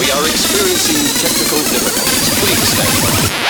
We are experiencing technical difficulties. Please stand by.